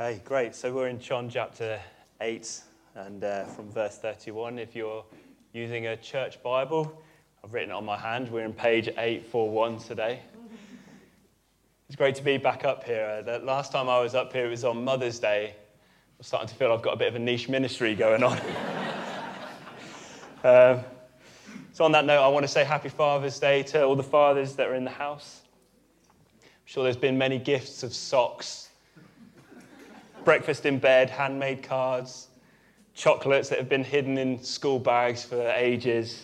Okay, great. So we're in John chapter 8 and uh, from verse 31. If you're using a church Bible, I've written it on my hand. We're in page 841 today. It's great to be back up here. The last time I was up here, it was on Mother's Day. I'm starting to feel I've got a bit of a niche ministry going on. um, so, on that note, I want to say Happy Father's Day to all the fathers that are in the house. I'm sure there's been many gifts of socks breakfast in bed, handmade cards, chocolates that have been hidden in school bags for ages.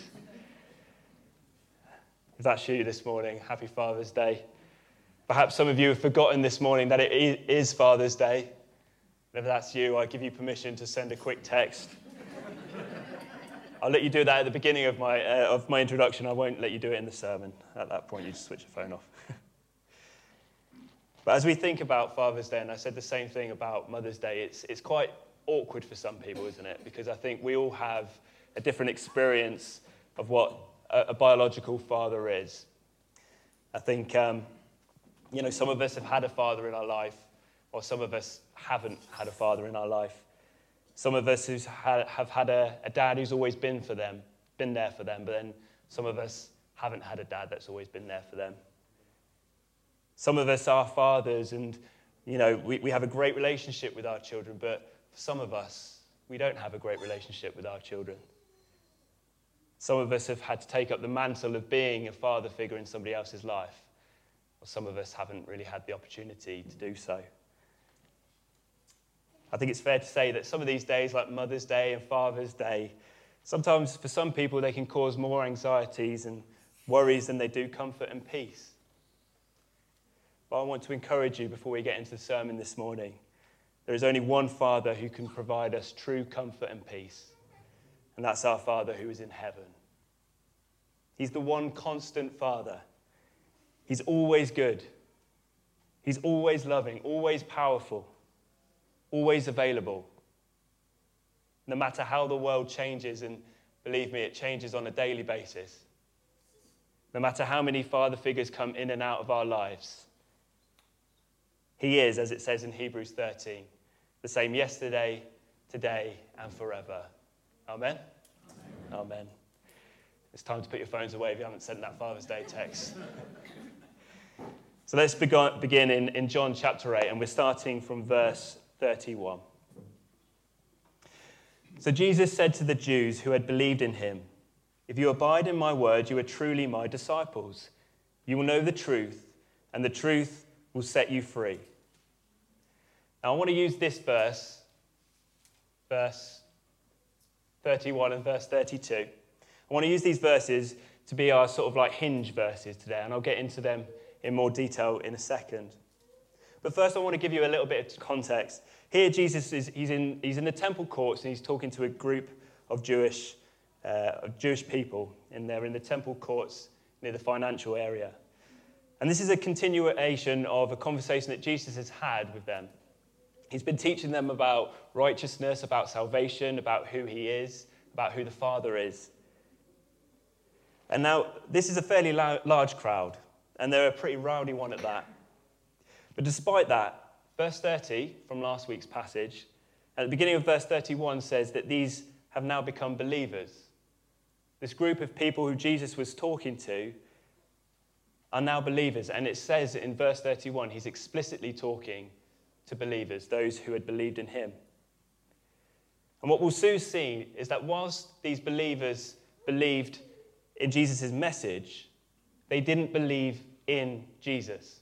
If that's you this morning, happy Father's Day. Perhaps some of you have forgotten this morning that it is Father's Day. if that's you, I give you permission to send a quick text. I'll let you do that at the beginning of my, uh, of my introduction. I won't let you do it in the sermon. At that point, you just switch your phone off. But as we think about Father's Day, and I said the same thing about Mother's Day, it's, it's quite awkward for some people, isn't it? Because I think we all have a different experience of what a, a biological father is. I think, um, you know, some of us have had a father in our life, or some of us haven't had a father in our life. Some of us have had a, a dad who's always been for them, been there for them, but then some of us haven't had a dad that's always been there for them. Some of us are fathers and, you know, we, we have a great relationship with our children, but for some of us, we don't have a great relationship with our children. Some of us have had to take up the mantle of being a father figure in somebody else's life, or some of us haven't really had the opportunity to do so. I think it's fair to say that some of these days, like Mother's Day and Father's Day, sometimes for some people they can cause more anxieties and worries than they do comfort and peace. But I want to encourage you before we get into the sermon this morning. There is only one Father who can provide us true comfort and peace, and that's our Father who is in heaven. He's the one constant Father. He's always good. He's always loving, always powerful, always available. No matter how the world changes, and believe me, it changes on a daily basis. No matter how many father figures come in and out of our lives, he is, as it says in Hebrews 13, the same yesterday, today, and forever. Amen? Amen. Amen. It's time to put your phones away if you haven't sent that Father's Day text. so let's begin in, in John chapter 8, and we're starting from verse 31. So Jesus said to the Jews who had believed in him, If you abide in my word, you are truly my disciples. You will know the truth, and the truth will set you free. Now, I want to use this verse, verse 31 and verse 32. I want to use these verses to be our sort of like hinge verses today, and I'll get into them in more detail in a second. But first, I want to give you a little bit of context. Here, Jesus is he's in, he's in the temple courts and he's talking to a group of Jewish, uh, of Jewish people, and they're in the temple courts near the financial area. And this is a continuation of a conversation that Jesus has had with them. He's been teaching them about righteousness, about salvation, about who he is, about who the Father is. And now, this is a fairly large crowd, and they're a pretty rowdy one at that. But despite that, verse 30 from last week's passage, at the beginning of verse 31 says that these have now become believers. This group of people who Jesus was talking to are now believers. And it says in verse 31, he's explicitly talking to believers, those who had believed in him. And what we'll soon see is that whilst these believers believed in Jesus' message, they didn't believe in Jesus.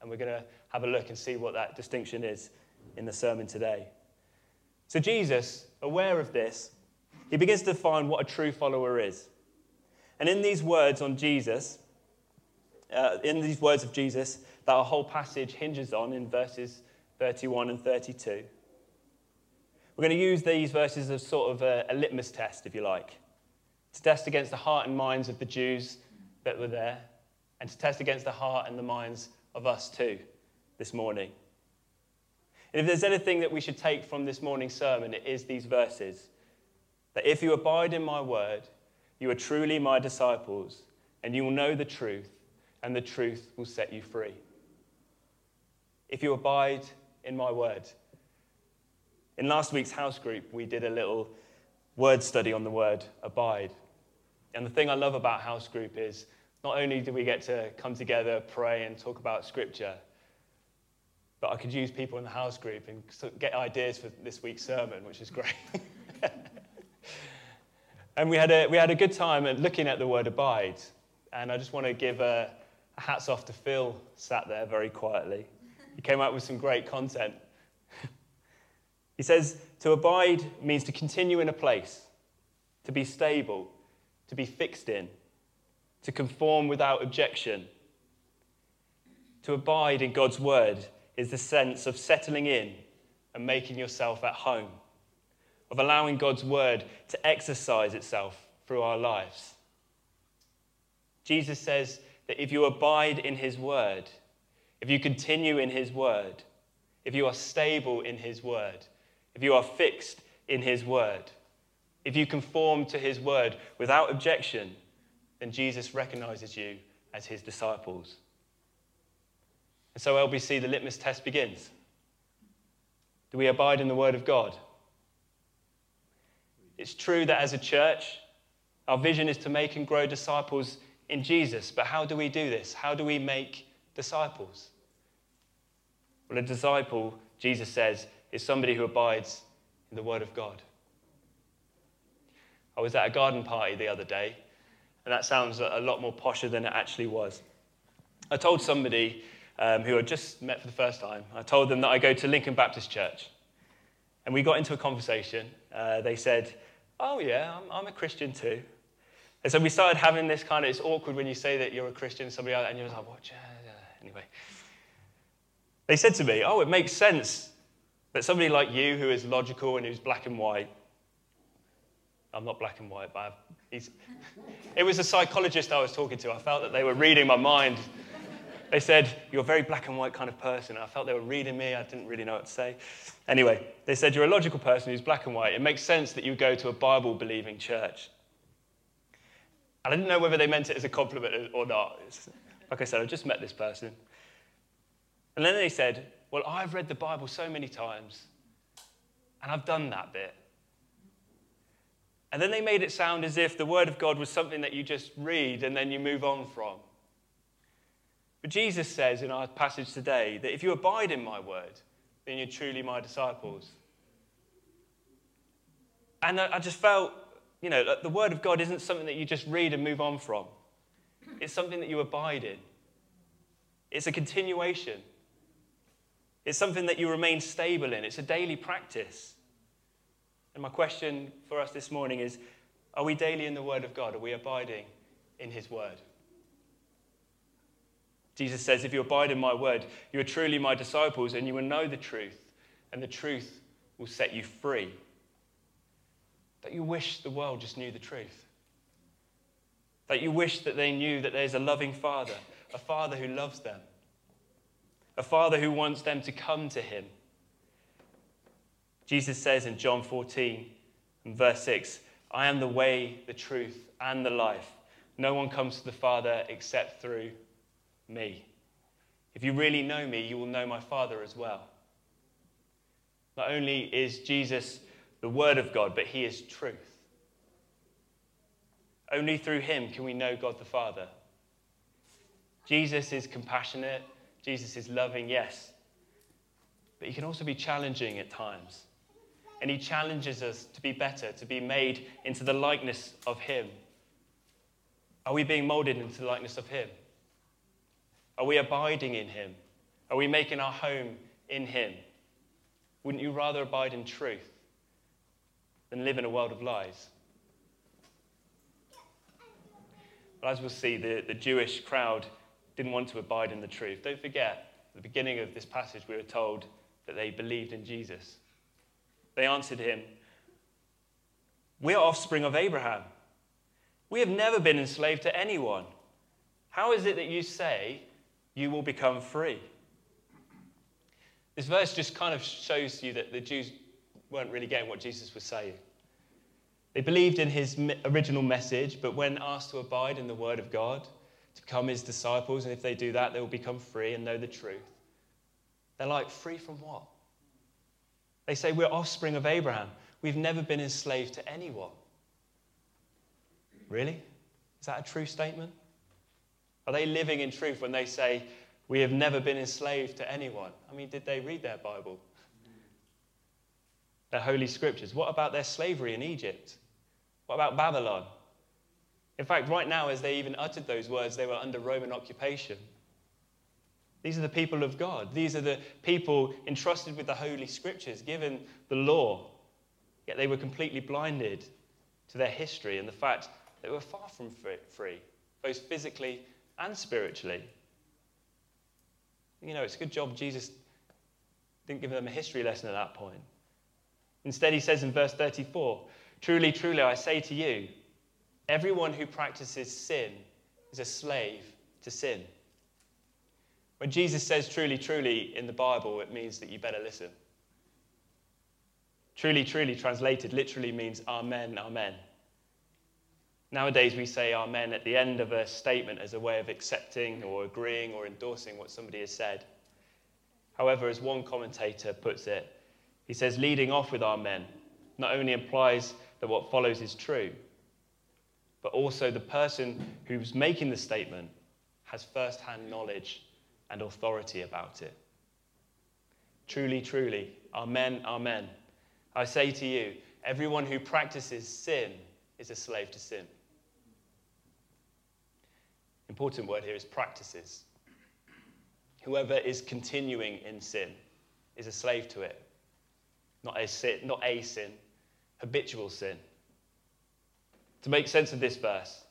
And we're going to have a look and see what that distinction is in the sermon today. So, Jesus, aware of this, he begins to define what a true follower is. And in these words on Jesus, uh, in these words of Jesus that our whole passage hinges on in verses 31 and 32. We're going to use these verses as sort of a, a litmus test, if you like, to test against the heart and minds of the Jews that were there, and to test against the heart and the minds of us too this morning. And if there's anything that we should take from this morning's sermon, it is these verses that if you abide in my word, you are truly my disciples, and you will know the truth, and the truth will set you free. If you abide in my word, In last week's house group, we did a little word study on the word abide. And the thing I love about house group is not only do we get to come together, pray, and talk about scripture, but I could use people in the house group and get ideas for this week's sermon, which is great. and we had, a, we had a good time at looking at the word abide. And I just want to give a, hats off to Phil, sat there very quietly. He came out with some great content. he says, To abide means to continue in a place, to be stable, to be fixed in, to conform without objection. To abide in God's word is the sense of settling in and making yourself at home, of allowing God's word to exercise itself through our lives. Jesus says that if you abide in his word, if you continue in his word, if you are stable in his word, if you are fixed in his word, if you conform to his word without objection, then Jesus recognizes you as his disciples. And so, LBC, the litmus test begins. Do we abide in the word of God? It's true that as a church, our vision is to make and grow disciples in Jesus. But how do we do this? How do we make disciples? Well, a disciple, Jesus says, is somebody who abides in the Word of God. I was at a garden party the other day, and that sounds a lot more posher than it actually was. I told somebody um, who had just met for the first time, I told them that I go to Lincoln Baptist Church. And we got into a conversation. Uh, they said, Oh, yeah, I'm, I'm a Christian too. And so we started having this kind of, it's awkward when you say that you're a Christian, somebody else, and you're like, what? Anyway. They said to me, oh, it makes sense that somebody like you who is logical and who's black and white, I'm not black and white, but it was a psychologist I was talking to. I felt that they were reading my mind. They said, You're a very black and white kind of person. I felt they were reading me. I didn't really know what to say. Anyway, they said, You're a logical person who's black and white. It makes sense that you go to a Bible believing church. And I didn't know whether they meant it as a compliment or not. It's, like I said, I've just met this person. And then they said, Well, I've read the Bible so many times, and I've done that bit. And then they made it sound as if the Word of God was something that you just read and then you move on from. But Jesus says in our passage today that if you abide in my Word, then you're truly my disciples. And I just felt you know, the Word of God isn't something that you just read and move on from, it's something that you abide in. It's a continuation. It's something that you remain stable in. It's a daily practice. And my question for us this morning is Are we daily in the Word of God? Are we abiding in His Word? Jesus says, If you abide in my Word, you are truly my disciples, and you will know the truth, and the truth will set you free that you wish the world just knew the truth. That you wish that they knew that there's a loving Father, a Father who loves them, a Father who wants them to come to Him. Jesus says in John 14, and verse 6, I am the way, the truth, and the life. No one comes to the Father except through me. If you really know me, you will know my Father as well. Not only is Jesus the Word of God, but He is truth. Only through Him can we know God the Father. Jesus is compassionate, Jesus is loving, yes, but He can also be challenging at times. And He challenges us to be better, to be made into the likeness of Him. Are we being molded into the likeness of Him? Are we abiding in Him? Are we making our home in Him? Wouldn't you rather abide in truth? Than live in a world of lies. But as we'll see, the, the Jewish crowd didn't want to abide in the truth. Don't forget, at the beginning of this passage, we were told that they believed in Jesus. They answered him, We are offspring of Abraham. We have never been enslaved to anyone. How is it that you say you will become free? This verse just kind of shows you that the Jews weren't really getting what Jesus was saying. They believed in his original message, but when asked to abide in the word of God, to become his disciples, and if they do that, they will become free and know the truth. They're like, free from what? They say we're offspring of Abraham. We've never been enslaved to anyone. Really? Is that a true statement? Are they living in truth when they say, We have never been enslaved to anyone? I mean, did they read their Bible? Their holy scriptures? What about their slavery in Egypt? What about Babylon? In fact, right now, as they even uttered those words, they were under Roman occupation. These are the people of God. These are the people entrusted with the Holy Scriptures, given the law. Yet they were completely blinded to their history and the fact they were far from free, both physically and spiritually. You know, it's a good job Jesus didn't give them a history lesson at that point. Instead, he says in verse 34 Truly, truly, I say to you, everyone who practices sin is a slave to sin. When Jesus says truly, truly in the Bible, it means that you better listen. Truly, truly translated literally means amen, amen. Nowadays, we say amen at the end of a statement as a way of accepting or agreeing or endorsing what somebody has said. However, as one commentator puts it, he says leading off with amen not only implies that what follows is true, but also the person who's making the statement has first hand knowledge and authority about it. Truly, truly, Amen, Amen. I say to you, everyone who practices sin is a slave to sin. Important word here is practices. Whoever is continuing in sin is a slave to it. Not a sin, not a sin, habitual sin. To make sense of this verse,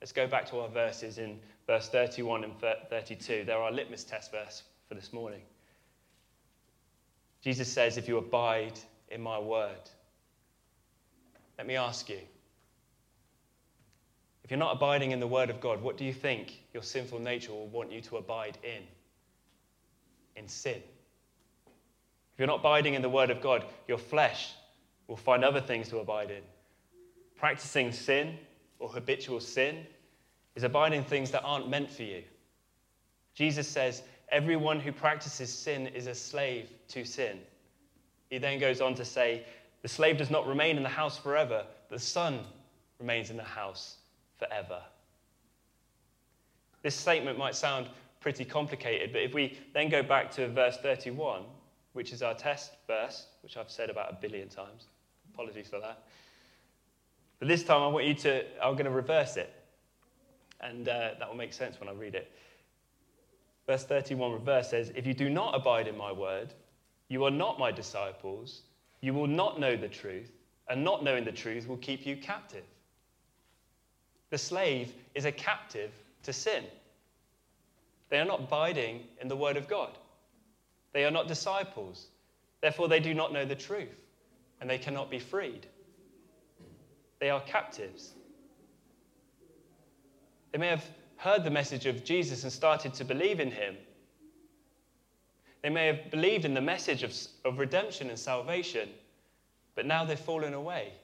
let's go back to our verses in verse 31 and 32. They're our litmus test verse for this morning. Jesus says, If you abide in my word, let me ask you, if you're not abiding in the word of God, what do you think your sinful nature will want you to abide in? In sin. If you're not abiding in the word of God, your flesh will find other things to abide in. Practicing sin or habitual sin is abiding things that aren't meant for you. Jesus says, Everyone who practices sin is a slave to sin. He then goes on to say, The slave does not remain in the house forever, the son remains in the house forever. This statement might sound pretty complicated, but if we then go back to verse 31, which is our test verse, which I've said about a billion times, apologies for that. But this time I want you to, I'm going to reverse it. And uh, that will make sense when I read it. Verse 31 reverse says, If you do not abide in my word, you are not my disciples, you will not know the truth, and not knowing the truth will keep you captive. The slave is a captive to sin. They are not abiding in the word of God. They are not disciples. Therefore, they do not know the truth, and they cannot be freed. They are captives. They may have heard the message of Jesus and started to believe in him. They may have believed in the message of, of redemption and salvation, but now they've fallen away.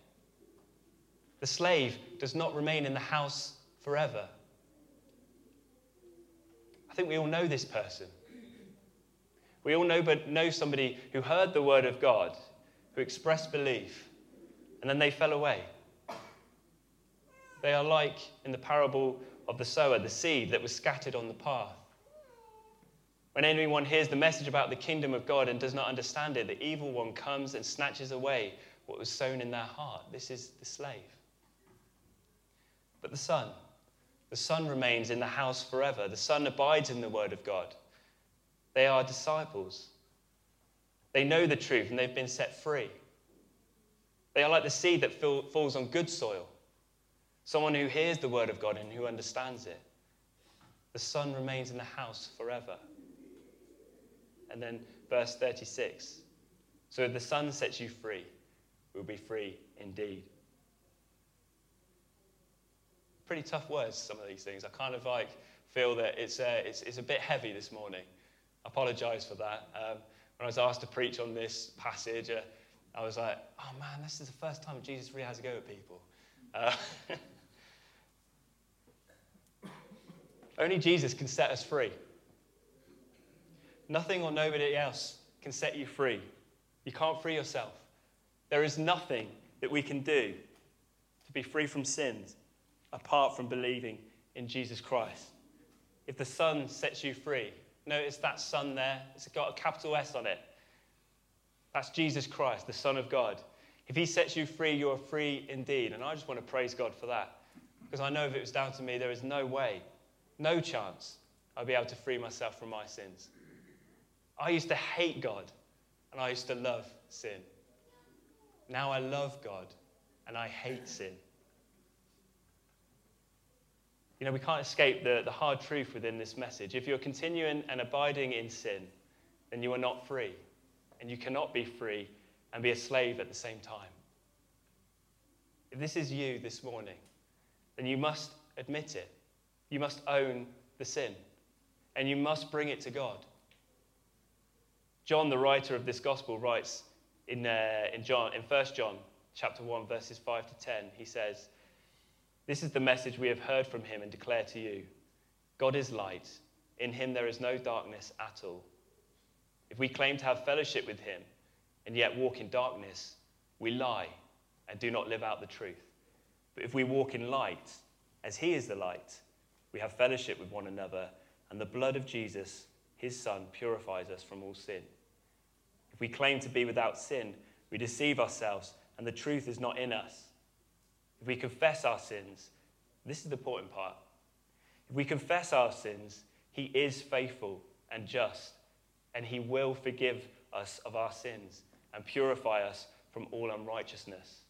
The slave does not remain in the house forever. I think we all know this person. We all know, but know somebody who heard the word of God, who expressed belief, and then they fell away. They are like in the parable of the sower, the seed that was scattered on the path. When anyone hears the message about the kingdom of God and does not understand it, the evil one comes and snatches away what was sown in their heart. This is the slave. But the son, the son remains in the house forever. The son abides in the word of God. They are disciples. They know the truth and they've been set free. They are like the seed that falls on good soil someone who hears the word of God and who understands it. The Son remains in the house forever. And then verse 36 So if the Son sets you free, we'll be free indeed. Pretty tough words, some of these things. I kind of like feel that it's, uh, it's, it's a bit heavy this morning. Apologize for that. Um, when I was asked to preach on this passage, uh, I was like, oh man, this is the first time Jesus really has a go at people. Uh, Only Jesus can set us free. Nothing or nobody else can set you free. You can't free yourself. There is nothing that we can do to be free from sins apart from believing in Jesus Christ. If the Son sets you free, notice that Son there, it's got a capital S on it. That's Jesus Christ, the Son of God. If He sets you free, you're free indeed. And I just want to praise God for that. Because I know if it was down to me, there is no way, no chance I'd be able to free myself from my sins. I used to hate God and I used to love sin. Now I love God and I hate sin. You know, we can't escape the, the hard truth within this message. If you're continuing and abiding in sin, then you are not free. And you cannot be free and be a slave at the same time. If this is you this morning, then you must admit it. You must own the sin. And you must bring it to God. John, the writer of this gospel, writes in, uh, in, John, in 1 John chapter 1, verses 5 to 10, he says, This is the message we have heard from him and declare to you God is light. In him there is no darkness at all. If we claim to have fellowship with him and yet walk in darkness, we lie and do not live out the truth. But if we walk in light, as he is the light, we have fellowship with one another, and the blood of Jesus, his Son, purifies us from all sin. If we claim to be without sin, we deceive ourselves, and the truth is not in us. If we confess our sins, this is the important part. If we confess our sins, he is faithful and just, and he will forgive us of our sins and purify us from all unrighteousness.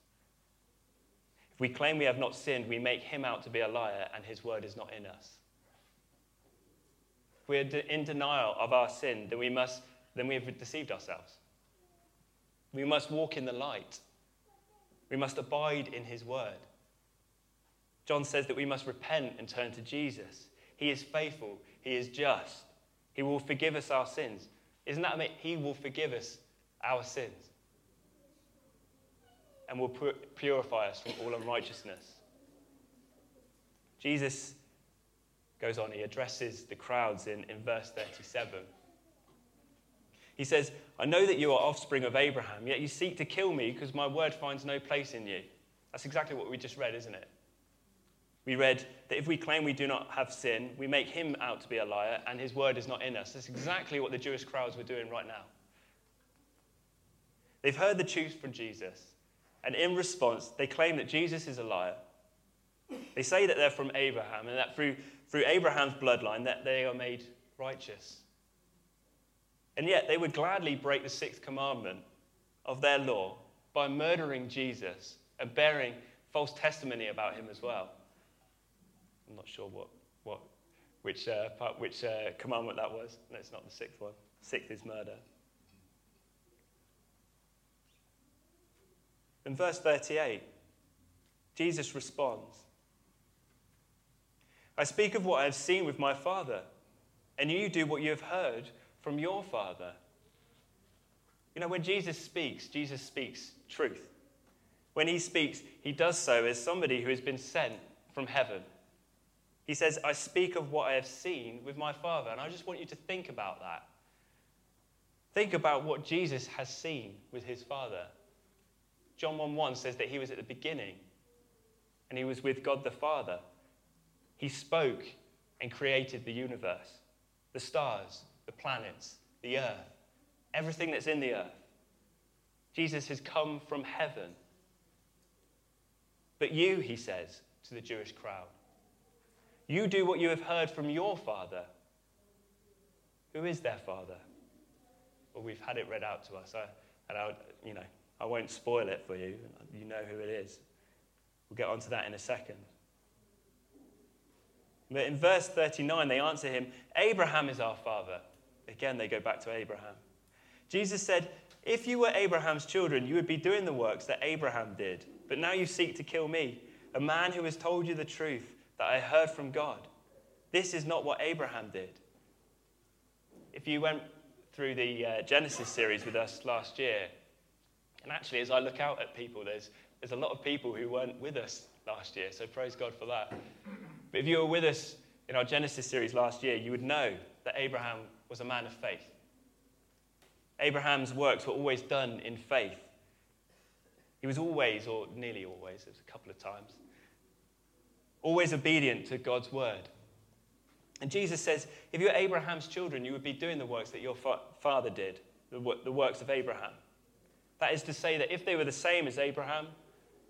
If we claim we have not sinned, we make him out to be a liar, and his word is not in us. If we're in denial of our sin, then we, must, then we have deceived ourselves. We must walk in the light. We must abide in his word. John says that we must repent and turn to Jesus. He is faithful, he is just. He will forgive us our sins. Isn't that amazing? He will forgive us our sins and will purify us from all unrighteousness. Jesus goes on, he addresses the crowds in, in verse 37. He says, I know that you are offspring of Abraham, yet you seek to kill me because my word finds no place in you. That's exactly what we just read, isn't it? We read that if we claim we do not have sin, we make him out to be a liar, and his word is not in us. That's exactly what the Jewish crowds were doing right now. They've heard the truth from Jesus, and in response, they claim that Jesus is a liar. They say that they're from Abraham, and that through, through Abraham's bloodline, that they are made righteous. And yet, they would gladly break the sixth commandment of their law by murdering Jesus and bearing false testimony about him as well. I'm not sure what, what, which, uh, which uh, commandment that was. No, it's not the sixth one. Sixth is murder. In verse 38, Jesus responds I speak of what I have seen with my Father, and you do what you have heard from your Father. You know, when Jesus speaks, Jesus speaks truth. When he speaks, he does so as somebody who has been sent from heaven. He says, I speak of what I have seen with my Father. And I just want you to think about that. Think about what Jesus has seen with his Father. John 1 1 says that he was at the beginning and he was with God the Father. He spoke and created the universe, the stars, the planets, the earth, everything that's in the earth. Jesus has come from heaven. But you, he says to the Jewish crowd, you do what you have heard from your father. Who is their father? Well, we've had it read out to us. I, and I, you know, I won't spoil it for you. You know who it is. We'll get onto that in a second. But in verse 39, they answer him, Abraham is our father. Again, they go back to Abraham. Jesus said, If you were Abraham's children, you would be doing the works that Abraham did. But now you seek to kill me, a man who has told you the truth that I heard from God. This is not what Abraham did. If you went through the uh, Genesis series with us last year, and actually, as I look out at people, there's, there's a lot of people who weren't with us last year, so praise God for that. But if you were with us in our Genesis series last year, you would know that Abraham was a man of faith. Abraham's works were always done in faith. He was always, or nearly always, there's a couple of times, always obedient to God's word. And Jesus says, if you're Abraham's children, you would be doing the works that your fa- father did, the, the works of Abraham. That is to say, that if they were the same as Abraham,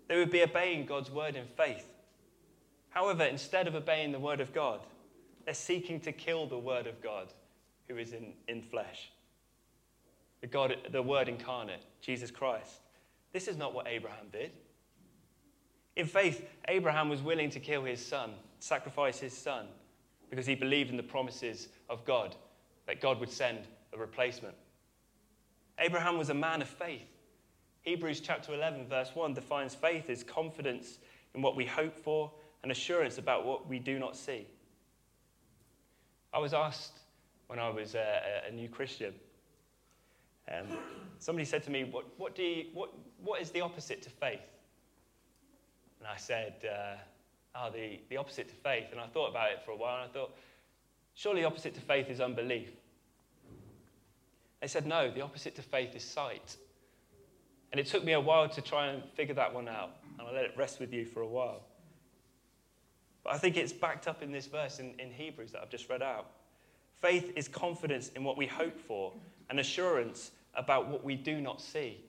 they would be obeying God's word in faith. However, instead of obeying the word of God, they're seeking to kill the word of God who is in, in flesh. The, God, the word incarnate, Jesus Christ. This is not what Abraham did. In faith, Abraham was willing to kill his son, sacrifice his son, because he believed in the promises of God, that God would send a replacement. Abraham was a man of faith. Hebrews chapter 11, verse 1 defines faith as confidence in what we hope for and assurance about what we do not see. I was asked when I was a, a new Christian, um, somebody said to me, what, what, do you, what, what is the opposite to faith? And I said, uh, oh, the, the opposite to faith. And I thought about it for a while, and I thought, surely the opposite to faith is unbelief. They said, no, the opposite to faith is sight. And it took me a while to try and figure that one out, and I'll let it rest with you for a while. But I think it's backed up in this verse in, in Hebrews that I've just read out. Faith is confidence in what we hope for and assurance about what we do not see.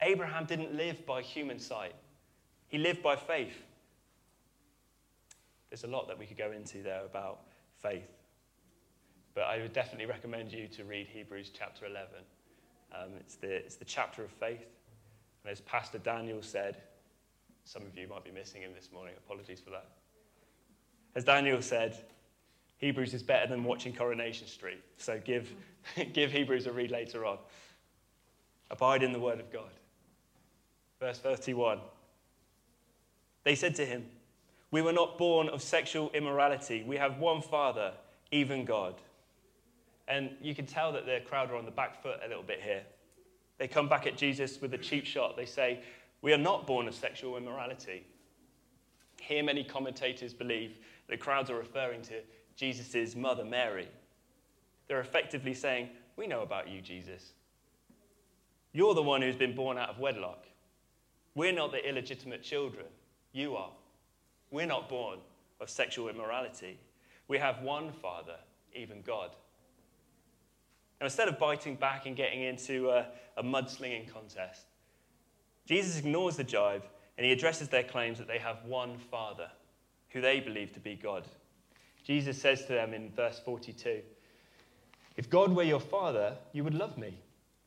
Abraham didn't live by human sight, he lived by faith. There's a lot that we could go into there about faith. But I would definitely recommend you to read Hebrews chapter 11. Um, it's, the, it's the chapter of faith. And as Pastor Daniel said, some of you might be missing him this morning. Apologies for that. As Daniel said, Hebrews is better than watching Coronation Street. So give, give Hebrews a read later on. Abide in the word of God. Verse 31. They said to him, We were not born of sexual immorality. We have one Father, even God. And you can tell that the crowd are on the back foot a little bit here. They come back at Jesus with a cheap shot. They say, We are not born of sexual immorality. Here, many commentators believe the crowds are referring to Jesus' mother, Mary. They're effectively saying, We know about you, Jesus. You're the one who's been born out of wedlock. We're not the illegitimate children. You are. We're not born of sexual immorality. We have one Father, even God. Now, instead of biting back and getting into a, a mudslinging contest, Jesus ignores the jibe and he addresses their claims that they have one Father, who they believe to be God. Jesus says to them in verse 42 If God were your Father, you would love me,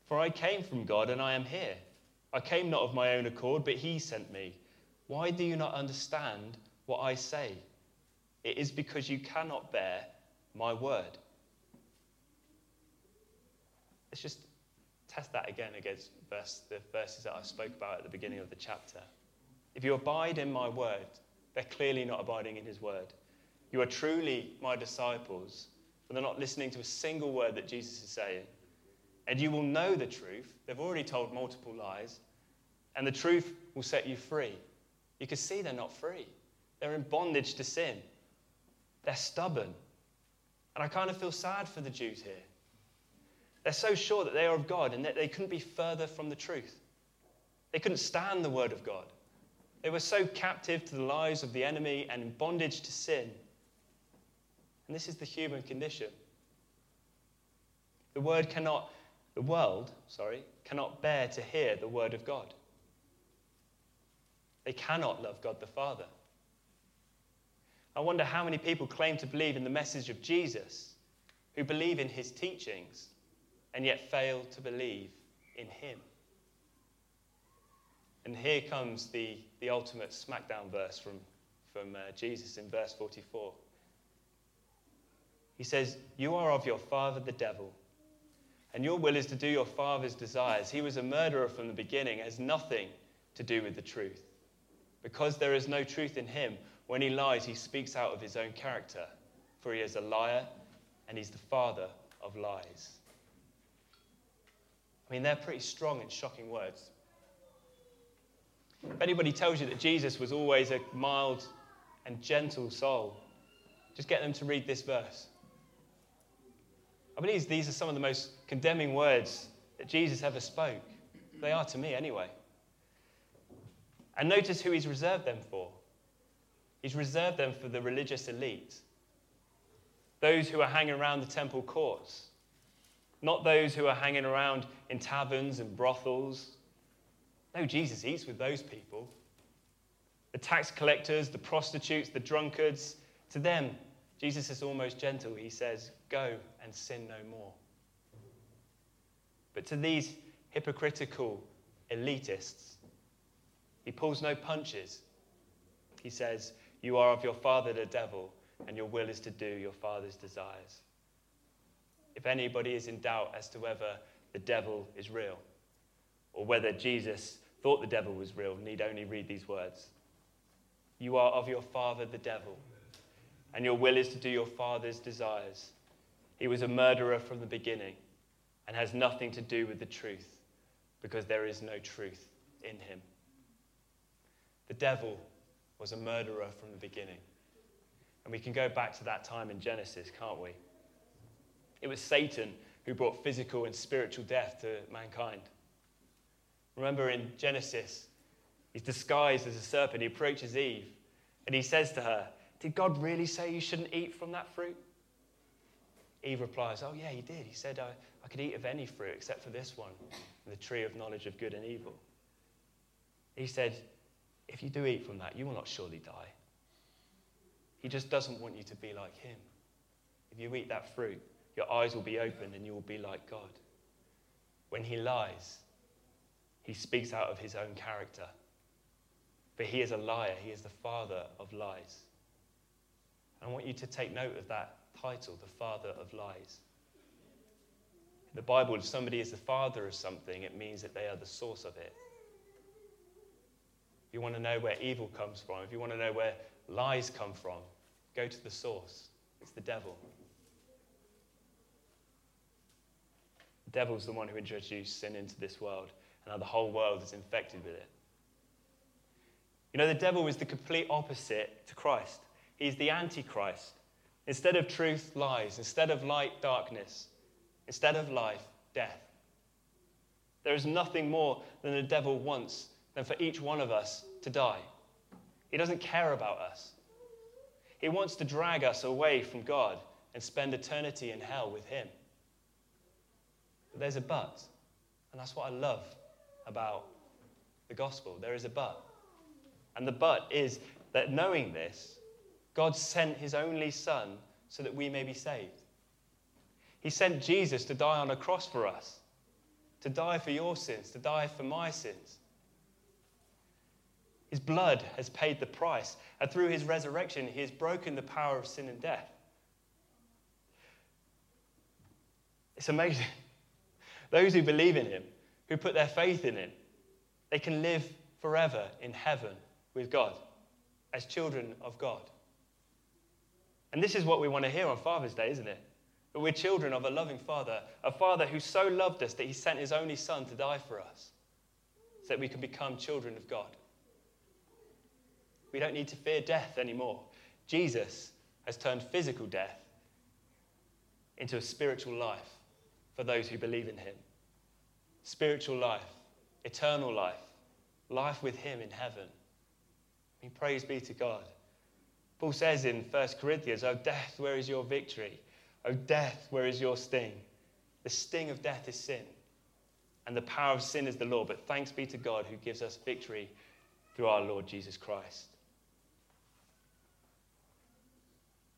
for I came from God and I am here. I came not of my own accord, but he sent me. Why do you not understand what I say? It is because you cannot bear my word. Let's just test that again against verse, the verses that I spoke about at the beginning of the chapter. If you abide in my word, they're clearly not abiding in his word. You are truly my disciples, but they're not listening to a single word that Jesus is saying. And you will know the truth. They've already told multiple lies, and the truth will set you free. You can see they're not free. They're in bondage to sin. They're stubborn. And I kind of feel sad for the Jews here. They're so sure that they are of God and that they couldn't be further from the truth. They couldn't stand the word of God. They were so captive to the lies of the enemy and in bondage to sin. And this is the human condition. The word cannot, the world, sorry, cannot bear to hear the word of God. They cannot love God the Father. I wonder how many people claim to believe in the message of Jesus, who believe in his teachings, and yet fail to believe in him. And here comes the, the ultimate smackdown verse from, from uh, Jesus in verse 44. He says, You are of your father the devil, and your will is to do your father's desires. He was a murderer from the beginning, has nothing to do with the truth. Because there is no truth in him, when he lies, he speaks out of his own character, for he is a liar and he's the father of lies. I mean, they're pretty strong and shocking words. If anybody tells you that Jesus was always a mild and gentle soul, just get them to read this verse. I believe these are some of the most condemning words that Jesus ever spoke. They are to me anyway. And notice who he's reserved them for. He's reserved them for the religious elite, those who are hanging around the temple courts, not those who are hanging around in taverns and brothels. No, Jesus eats with those people. The tax collectors, the prostitutes, the drunkards, to them, Jesus is almost gentle. He says, Go and sin no more. But to these hypocritical elitists, he pulls no punches. He says, You are of your father the devil, and your will is to do your father's desires. If anybody is in doubt as to whether the devil is real, or whether Jesus thought the devil was real, need only read these words You are of your father the devil, and your will is to do your father's desires. He was a murderer from the beginning and has nothing to do with the truth because there is no truth in him. The devil was a murderer from the beginning. And we can go back to that time in Genesis, can't we? It was Satan who brought physical and spiritual death to mankind. Remember in Genesis, he's disguised as a serpent. He approaches Eve and he says to her, Did God really say you shouldn't eat from that fruit? Eve replies, Oh, yeah, he did. He said I, I could eat of any fruit except for this one, the tree of knowledge of good and evil. He said, If you do eat from that, you will not surely die. He just doesn't want you to be like him. If you eat that fruit, your eyes will be opened and you will be like God. When he lies, he speaks out of his own character. But he is a liar, he is the father of lies. I want you to take note of that title, the father of lies. In the Bible, if somebody is the father of something, it means that they are the source of it. If you want to know where evil comes from, if you want to know where lies come from, go to the source. It's the devil. The devil's the one who introduced sin into this world, and now the whole world is infected with it. You know, the devil is the complete opposite to Christ. He's the Antichrist. Instead of truth, lies. Instead of light, darkness. Instead of life, death. There is nothing more than the devil wants than for each one of us to die. He doesn't care about us. He wants to drag us away from God and spend eternity in hell with Him. But there's a but, and that's what I love about the gospel. There is a but. And the but is that knowing this, God sent his only Son so that we may be saved. He sent Jesus to die on a cross for us, to die for your sins, to die for my sins. His blood has paid the price, and through his resurrection, he has broken the power of sin and death. It's amazing. Those who believe in him, who put their faith in him, they can live forever in heaven with God as children of God. And this is what we want to hear on Father's Day, isn't it? That we're children of a loving Father, a Father who so loved us that he sent his only Son to die for us, so that we can become children of God. We don't need to fear death anymore. Jesus has turned physical death into a spiritual life for those who believe in him. Spiritual life, eternal life, life with him in heaven. I mean, praise be to God. Paul says in 1 Corinthians, Oh, death, where is your victory? Oh, death, where is your sting? The sting of death is sin, and the power of sin is the law. But thanks be to God who gives us victory through our Lord Jesus Christ.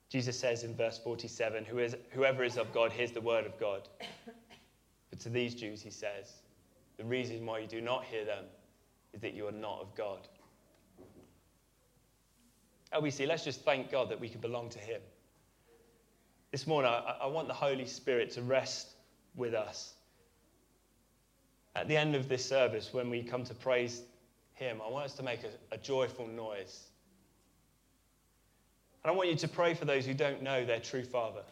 Jesus says in verse 47 Whoever is of God hears the word of God. But to these Jews, he says, The reason why you do not hear them is that you are not of God. LBC, let's just thank God that we can belong to Him. This morning, I, I want the Holy Spirit to rest with us. At the end of this service, when we come to praise Him, I want us to make a, a joyful noise. And I want you to pray for those who don't know their true Father.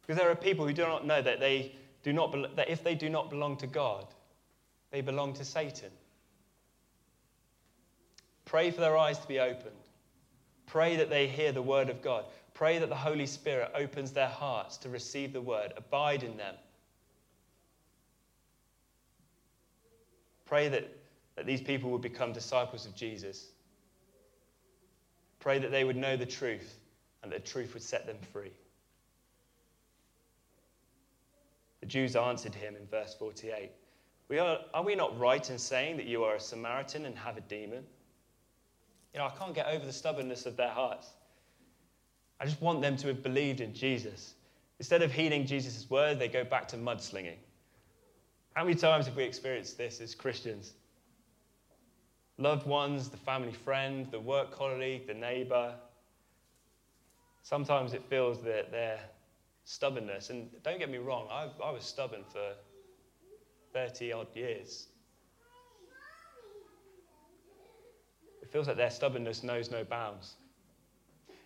Because there are people who do not know that, they do not, that if they do not belong to God, they belong to Satan. Pray for their eyes to be opened. Pray that they hear the word of God. Pray that the Holy Spirit opens their hearts to receive the word. Abide in them. Pray that, that these people would become disciples of Jesus. Pray that they would know the truth and that the truth would set them free. The Jews answered him in verse 48 we are, are we not right in saying that you are a Samaritan and have a demon? You know, I can't get over the stubbornness of their hearts. I just want them to have believed in Jesus. Instead of heeding Jesus' word, they go back to mudslinging. How many times have we experienced this as Christians? Loved ones, the family friend, the work colleague, the neighbor. Sometimes it feels that their stubbornness, and don't get me wrong, I, I was stubborn for 30 odd years. Feels like their stubbornness knows no bounds.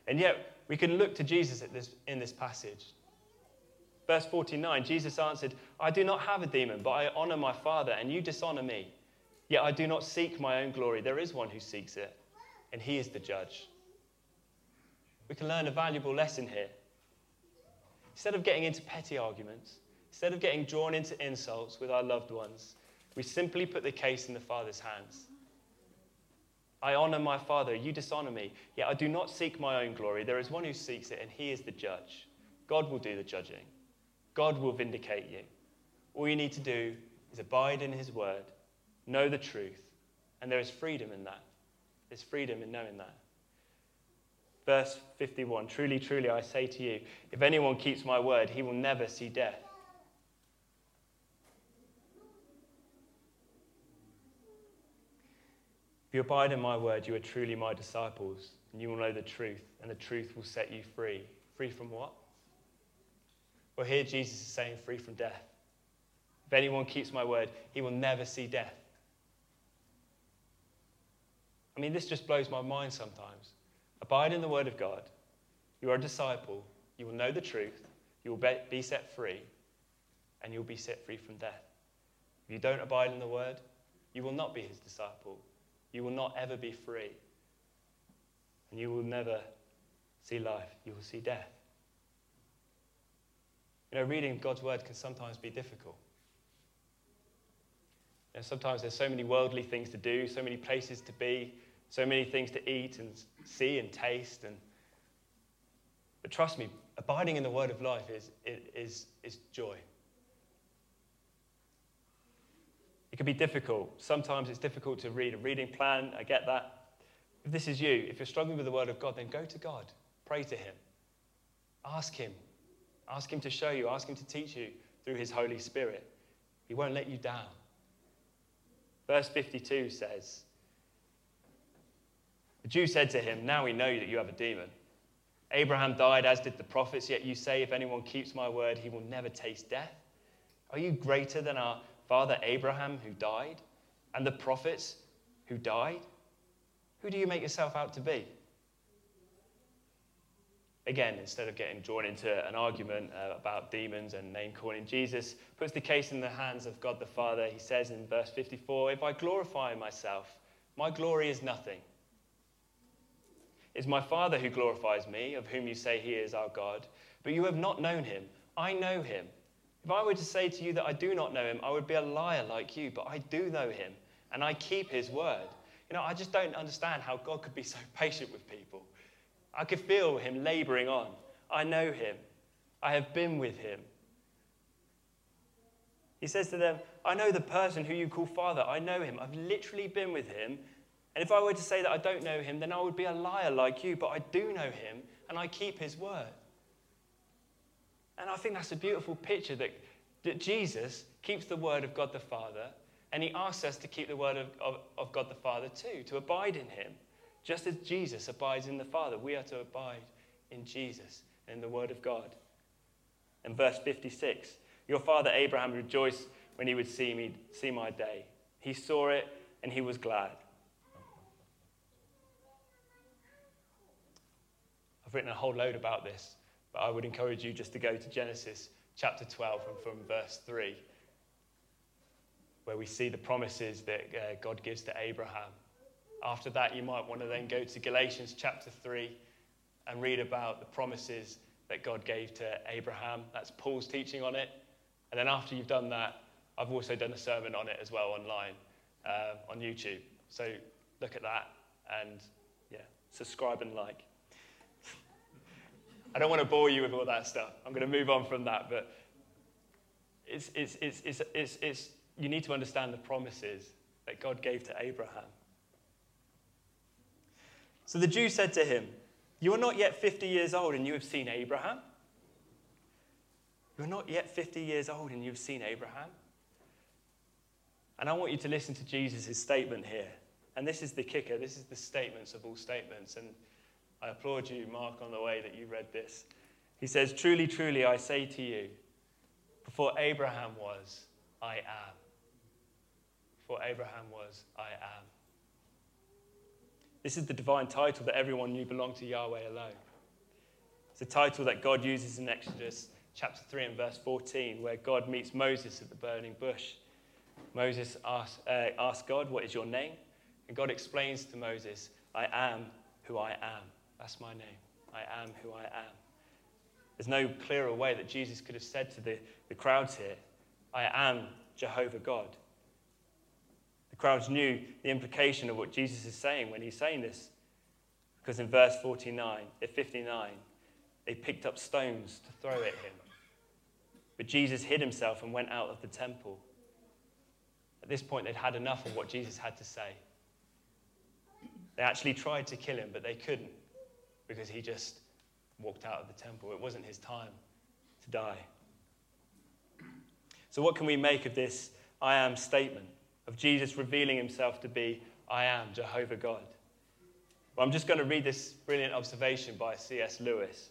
And yet, we can look to Jesus this, in this passage. Verse 49 Jesus answered, I do not have a demon, but I honor my Father, and you dishonor me. Yet I do not seek my own glory. There is one who seeks it, and he is the judge. We can learn a valuable lesson here. Instead of getting into petty arguments, instead of getting drawn into insults with our loved ones, we simply put the case in the Father's hands. I honor my Father, you dishonor me. Yet I do not seek my own glory. There is one who seeks it, and he is the judge. God will do the judging, God will vindicate you. All you need to do is abide in his word, know the truth, and there is freedom in that. There's freedom in knowing that. Verse 51 Truly, truly, I say to you, if anyone keeps my word, he will never see death. If you abide in my word, you are truly my disciples, and you will know the truth, and the truth will set you free. Free from what? Well, here Jesus is saying, free from death. If anyone keeps my word, he will never see death. I mean, this just blows my mind sometimes. Abide in the word of God. You are a disciple. You will know the truth. You will be set free, and you'll be set free from death. If you don't abide in the word, you will not be his disciple. You will not ever be free. And you will never see life. You will see death. You know, reading God's word can sometimes be difficult. You know, sometimes there's so many worldly things to do, so many places to be, so many things to eat and see and taste. And... But trust me, abiding in the word of life is, is, is joy. It can be difficult. Sometimes it's difficult to read a reading plan. I get that. If this is you, if you're struggling with the Word of God, then go to God. Pray to Him. Ask Him. Ask Him to show you. Ask Him to teach you through His Holy Spirit. He won't let you down. Verse 52 says, The Jew said to him, Now we know that you have a demon. Abraham died, as did the prophets, yet you say, If anyone keeps my word, he will never taste death. Are you greater than our father Abraham who died and the prophets who died? Who do you make yourself out to be? Again, instead of getting drawn into an argument uh, about demons and name calling, Jesus puts the case in the hands of God the Father. He says in verse 54 If I glorify myself, my glory is nothing. It's my Father who glorifies me, of whom you say he is our God. But you have not known him. I know him. If I were to say to you that I do not know him, I would be a liar like you, but I do know him, and I keep his word. You know, I just don't understand how God could be so patient with people. I could feel him laboring on. I know him. I have been with him. He says to them, I know the person who you call Father. I know him. I've literally been with him. And if I were to say that I don't know him, then I would be a liar like you, but I do know him, and I keep his word. And I think that's a beautiful picture that, that Jesus keeps the word of God the Father, and he asks us to keep the word of, of, of God the Father too, to abide in him. Just as Jesus abides in the Father, we are to abide in Jesus and the word of God. In verse 56, your father Abraham rejoiced when he would see me see my day. He saw it and he was glad. I've written a whole load about this. But I would encourage you just to go to Genesis chapter 12 and from verse 3, where we see the promises that uh, God gives to Abraham. After that, you might want to then go to Galatians chapter 3 and read about the promises that God gave to Abraham. That's Paul's teaching on it. And then after you've done that, I've also done a sermon on it as well online uh, on YouTube. So look at that and yeah, subscribe and like. I don't want to bore you with all that stuff. I'm going to move on from that, but it's, it's, it's, it's, it's, it's, you need to understand the promises that God gave to Abraham. So the Jew said to him, You are not yet 50 years old, and you have seen Abraham? You're not yet 50 years old, and you've seen Abraham? And I want you to listen to Jesus' statement here. And this is the kicker. This is the statements of all statements. And I applaud you, Mark, on the way that you read this. He says, Truly, truly, I say to you, before Abraham was, I am. Before Abraham was, I am. This is the divine title that everyone knew belonged to Yahweh alone. It's a title that God uses in Exodus chapter 3 and verse 14, where God meets Moses at the burning bush. Moses asks, uh, asks God, What is your name? And God explains to Moses, I am who I am. That's my name. I am who I am. There's no clearer way that Jesus could have said to the, the crowds here, I am Jehovah God. The crowds knew the implication of what Jesus is saying when he's saying this. Because in verse 49, at 59, they picked up stones to throw at him. But Jesus hid himself and went out of the temple. At this point, they'd had enough of what Jesus had to say. They actually tried to kill him, but they couldn't because he just walked out of the temple. It wasn't his time to die. So, what can we make of this I am statement of Jesus revealing himself to be I am Jehovah God? Well, I'm just going to read this brilliant observation by C.S. Lewis.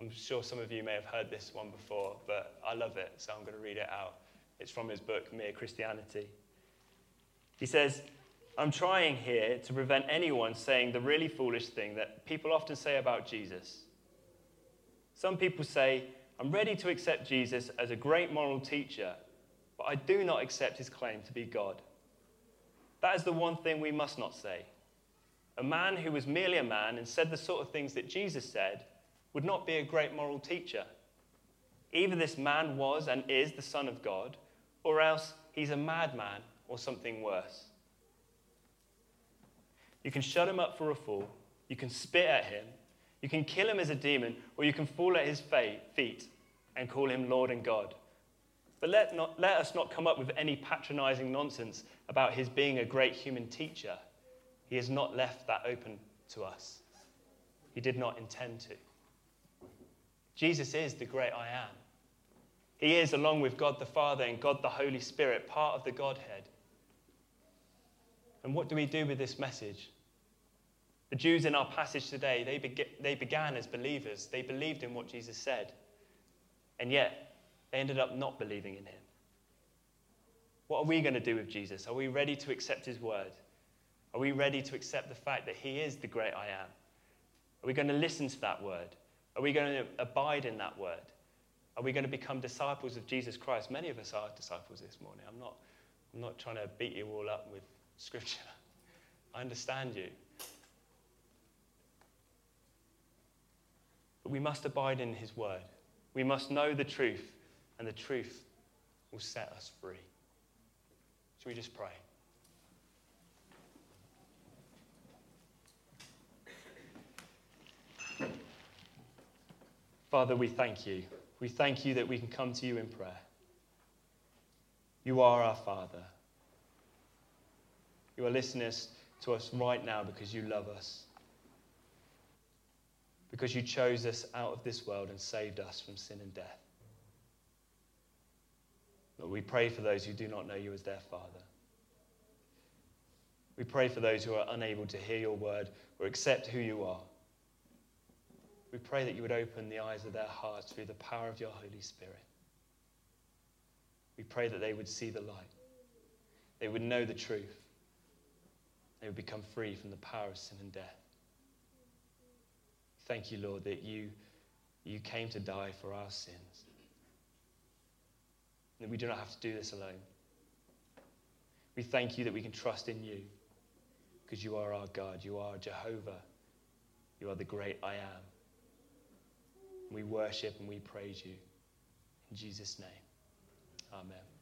I'm sure some of you may have heard this one before, but I love it, so I'm going to read it out. It's from his book, Mere Christianity. He says, I'm trying here to prevent anyone saying the really foolish thing that people often say about Jesus. Some people say, I'm ready to accept Jesus as a great moral teacher, but I do not accept his claim to be God. That is the one thing we must not say. A man who was merely a man and said the sort of things that Jesus said would not be a great moral teacher. Either this man was and is the Son of God, or else he's a madman or something worse. You can shut him up for a fool, you can spit at him, you can kill him as a demon, or you can fall at his feet and call him Lord and God. But let, not, let us not come up with any patronizing nonsense about his being a great human teacher. He has not left that open to us. He did not intend to. Jesus is the great I am. He is, along with God the Father and God the Holy Spirit, part of the Godhead. And what do we do with this message? The Jews in our passage today, they, be- they began as believers. They believed in what Jesus said. And yet, they ended up not believing in him. What are we going to do with Jesus? Are we ready to accept his word? Are we ready to accept the fact that he is the great I am? Are we going to listen to that word? Are we going to abide in that word? Are we going to become disciples of Jesus Christ? Many of us are disciples this morning. I'm not, I'm not trying to beat you all up with scripture. I understand you. But we must abide in his word. We must know the truth, and the truth will set us free. Should we just pray? Father, we thank you. We thank you that we can come to you in prayer. You are our Father. You are listening to us right now because you love us. Because you chose us out of this world and saved us from sin and death. Lord, we pray for those who do not know you as their Father. We pray for those who are unable to hear your word or accept who you are. We pray that you would open the eyes of their hearts through the power of your Holy Spirit. We pray that they would see the light. They would know the truth. They would become free from the power of sin and death. Thank you, Lord, that you, you came to die for our sins. That we do not have to do this alone. We thank you that we can trust in you because you are our God. You are Jehovah. You are the great I am. We worship and we praise you. In Jesus' name, amen.